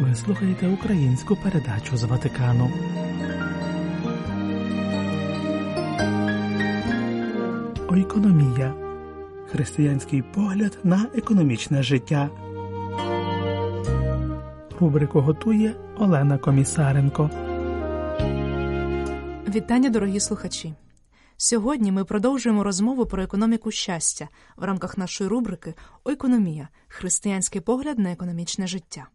Ви слухаєте українську передачу з Ватикану. Ойкономія. Християнський погляд на економічне життя. Рубрику готує Олена Комісаренко. Вітання, дорогі слухачі. Сьогодні ми продовжуємо розмову про економіку щастя в рамках нашої рубрики Економія християнський погляд на економічне життя.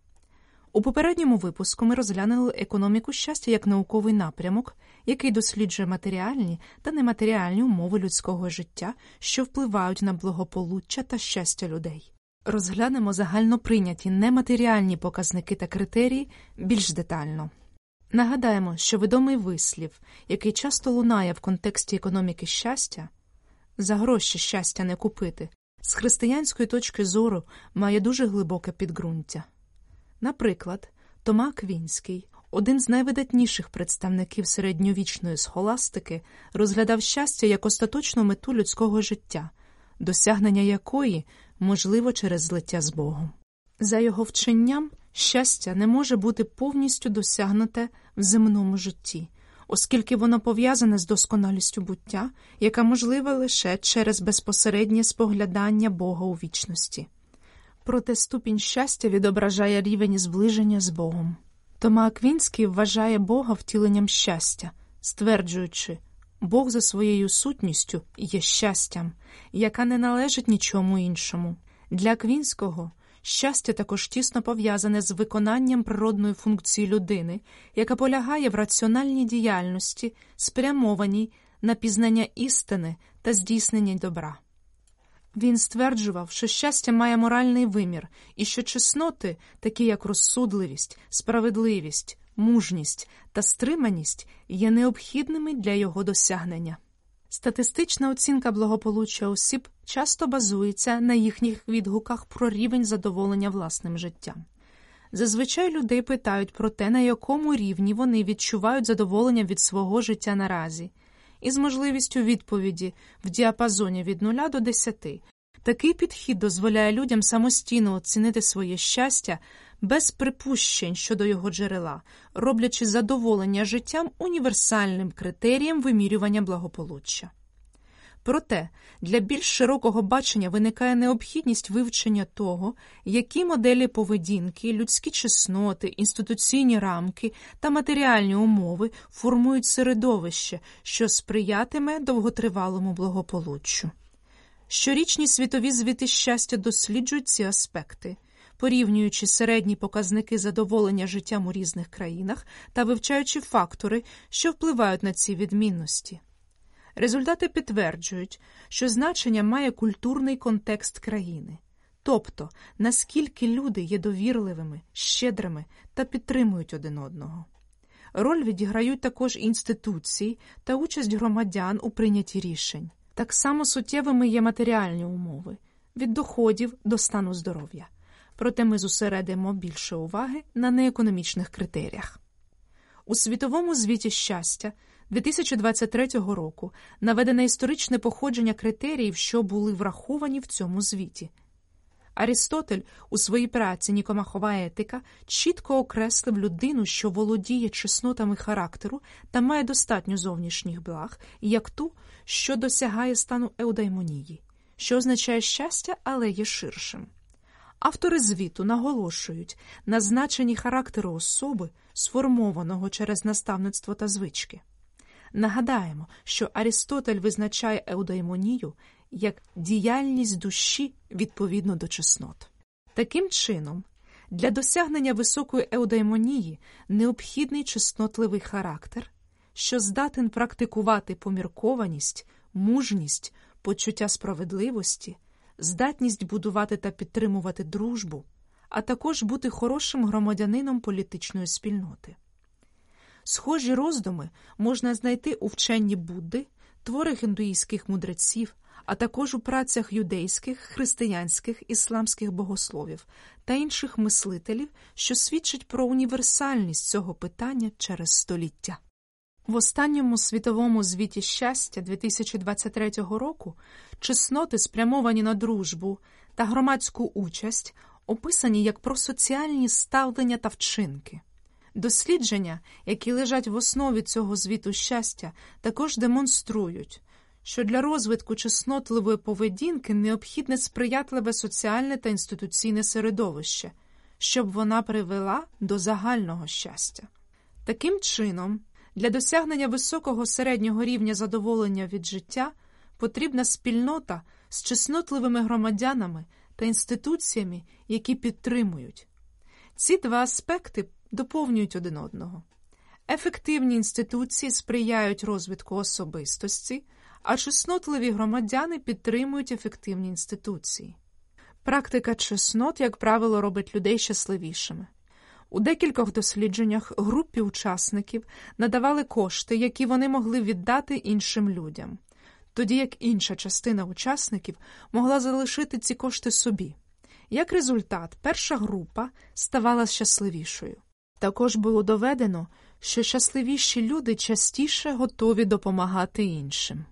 У попередньому випуску ми розглянули економіку щастя як науковий напрямок, який досліджує матеріальні та нематеріальні умови людського життя, що впливають на благополуччя та щастя людей. Розглянемо загально прийняті нематеріальні показники та критерії більш детально. Нагадаємо, що відомий вислів, який часто лунає в контексті економіки щастя, за гроші щастя не купити, з християнської точки зору має дуже глибоке підґрунтя. Наприклад, Тома Квінський, один з найвидатніших представників середньовічної схоластики, розглядав щастя як остаточну мету людського життя, досягнення якої можливо через злиття з Богом. За його вченням, щастя не може бути повністю досягнуте в земному житті, оскільки воно пов'язане з досконалістю буття, яка можлива лише через безпосереднє споглядання Бога у вічності. Проте ступінь щастя відображає рівень зближення з Богом. Тома Аквінський вважає Бога втіленням щастя, стверджуючи, Бог за своєю сутністю є щастям, яка не належить нічому іншому. Для Аквінського щастя також тісно пов'язане з виконанням природної функції людини, яка полягає в раціональній діяльності, спрямованій на пізнання істини та здійснення добра. Він стверджував, що щастя має моральний вимір, і що чесноти, такі як розсудливість, справедливість, мужність та стриманість, є необхідними для його досягнення. Статистична оцінка благополуччя осіб часто базується на їхніх відгуках про рівень задоволення власним життям. Зазвичай людей питають про те, на якому рівні вони відчувають задоволення від свого життя наразі із можливістю відповіді в діапазоні від 0 до 10. Такий підхід дозволяє людям самостійно оцінити своє щастя без припущень щодо його джерела, роблячи задоволення життям універсальним критерієм вимірювання благополуччя. Проте для більш широкого бачення виникає необхідність вивчення того, які моделі поведінки, людські чесноти, інституційні рамки та матеріальні умови формують середовище, що сприятиме довготривалому благополуччю. Щорічні світові звіти щастя досліджують ці аспекти. Порівнюючи середні показники задоволення життям у різних країнах та вивчаючи фактори, що впливають на ці відмінності. Результати підтверджують, що значення має культурний контекст країни, тобто наскільки люди є довірливими, щедрими та підтримують один одного. Роль відіграють також інституції та участь громадян у прийнятті рішень. Так само суттєвими є матеріальні умови від доходів до стану здоров'я. Проте ми зосередимо більше уваги на неекономічних критеріях. У світовому звіті щастя 2023 року наведене історичне походження критеріїв, що були враховані в цьому звіті. Арістотель у своїй праці Нікомахова етика чітко окреслив людину, що володіє чеснотами характеру та має достатньо зовнішніх благ, як ту, що досягає стану еудаймонії, що означає щастя, але є ширшим. Автори звіту наголошують на значенні характеру особи, сформованого через наставництво та звички. Нагадаємо, що Арістотель визначає еудаймонію як діяльність душі відповідно до чеснот. Таким чином, для досягнення високої еудаймонії необхідний чеснотливий характер, що здатен практикувати поміркованість, мужність, почуття справедливості, здатність будувати та підтримувати дружбу, а також бути хорошим громадянином політичної спільноти. Схожі роздуми можна знайти у вченні Будди, творах індуїзьких мудреців, а також у працях юдейських, християнських, ісламських богословів та інших мислителів, що свідчать про універсальність цього питання через століття. В останньому світовому звіті щастя 2023 року чесноти, спрямовані на дружбу та громадську участь, описані як просоціальні ставлення та вчинки. Дослідження, які лежать в основі цього звіту щастя, також демонструють, що для розвитку чеснотливої поведінки необхідне сприятливе соціальне та інституційне середовище, щоб вона привела до загального щастя. Таким чином, для досягнення високого середнього рівня задоволення від життя потрібна спільнота з чеснотливими громадянами та інституціями, які підтримують. Ці два аспекти доповнюють один одного. Ефективні інституції сприяють розвитку особистості, а чеснотливі громадяни підтримують ефективні інституції. Практика чеснот, як правило, робить людей щасливішими. У декількох дослідженнях групі учасників надавали кошти, які вони могли віддати іншим людям, тоді як інша частина учасників могла залишити ці кошти собі. Як результат, перша група ставала щасливішою. Також було доведено, що щасливіші люди частіше готові допомагати іншим.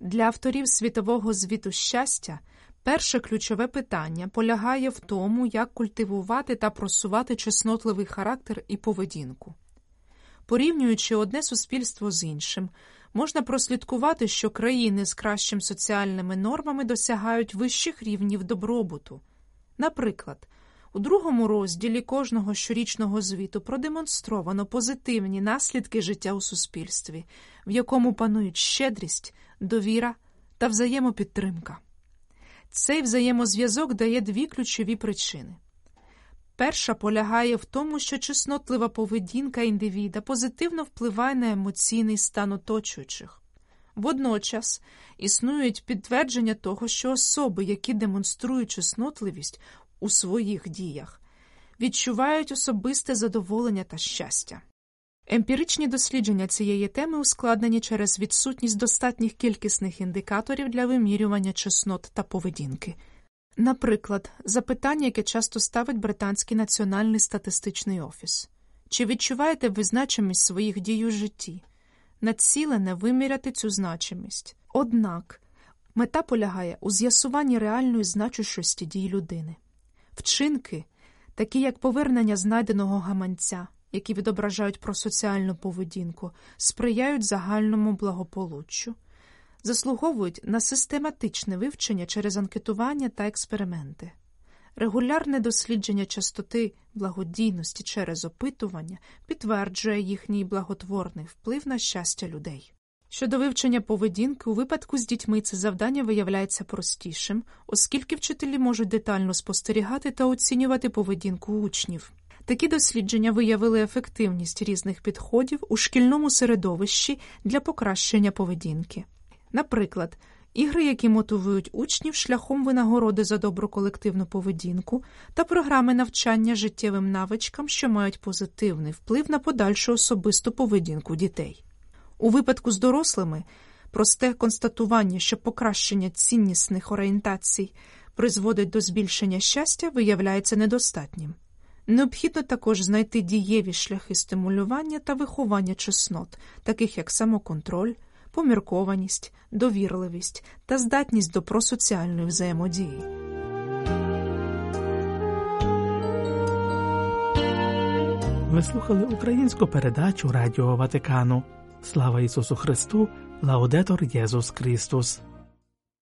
Для авторів світового звіту щастя перше ключове питання полягає в тому, як культивувати та просувати чеснотливий характер і поведінку. Порівнюючи одне суспільство з іншим, можна прослідкувати, що країни з кращими соціальними нормами досягають вищих рівнів добробуту. Наприклад, у другому розділі кожного щорічного звіту продемонстровано позитивні наслідки життя у суспільстві, в якому панують щедрість, довіра та взаємопідтримка. Цей взаємозв'язок дає дві ключові причини. Перша полягає в тому, що чеснотлива поведінка індивіда позитивно впливає на емоційний стан оточуючих. Водночас існують підтвердження того, що особи, які демонструють чеснотливість у своїх діях, відчувають особисте задоволення та щастя. Емпіричні дослідження цієї теми ускладнені через відсутність достатніх кількісних індикаторів для вимірювання чеснот та поведінки. Наприклад, запитання, яке часто ставить Британський національний статистичний офіс чи відчуваєте ви значимість своїх дій у житті, націлене виміряти цю значимість. Однак мета полягає у з'ясуванні реальної значущості дій людини. Вчинки, такі як повернення знайденого гаманця, які відображають про соціальну поведінку, сприяють загальному благополуччю, заслуговують на систематичне вивчення через анкетування та експерименти. Регулярне дослідження частоти благодійності через опитування підтверджує їхній благотворний вплив на щастя людей. Щодо вивчення поведінки, у випадку з дітьми це завдання виявляється простішим, оскільки вчителі можуть детально спостерігати та оцінювати поведінку учнів. Такі дослідження виявили ефективність різних підходів у шкільному середовищі для покращення поведінки. Наприклад, ігри, які мотивують учнів шляхом винагороди за добру колективну поведінку, та програми навчання життєвим навичкам, що мають позитивний вплив на подальшу особисту поведінку дітей. У випадку з дорослими просте констатування, що покращення ціннісних орієнтацій призводить до збільшення щастя, виявляється недостатнім. Необхідно також знайти дієві шляхи стимулювання та виховання чеснот, таких як самоконтроль, поміркованість, довірливість та здатність до просоціальної взаємодії. Ви слухали українську передачу Радіо Ватикану. Слава Ісусу Христу! Лаудетор Єсус Христос!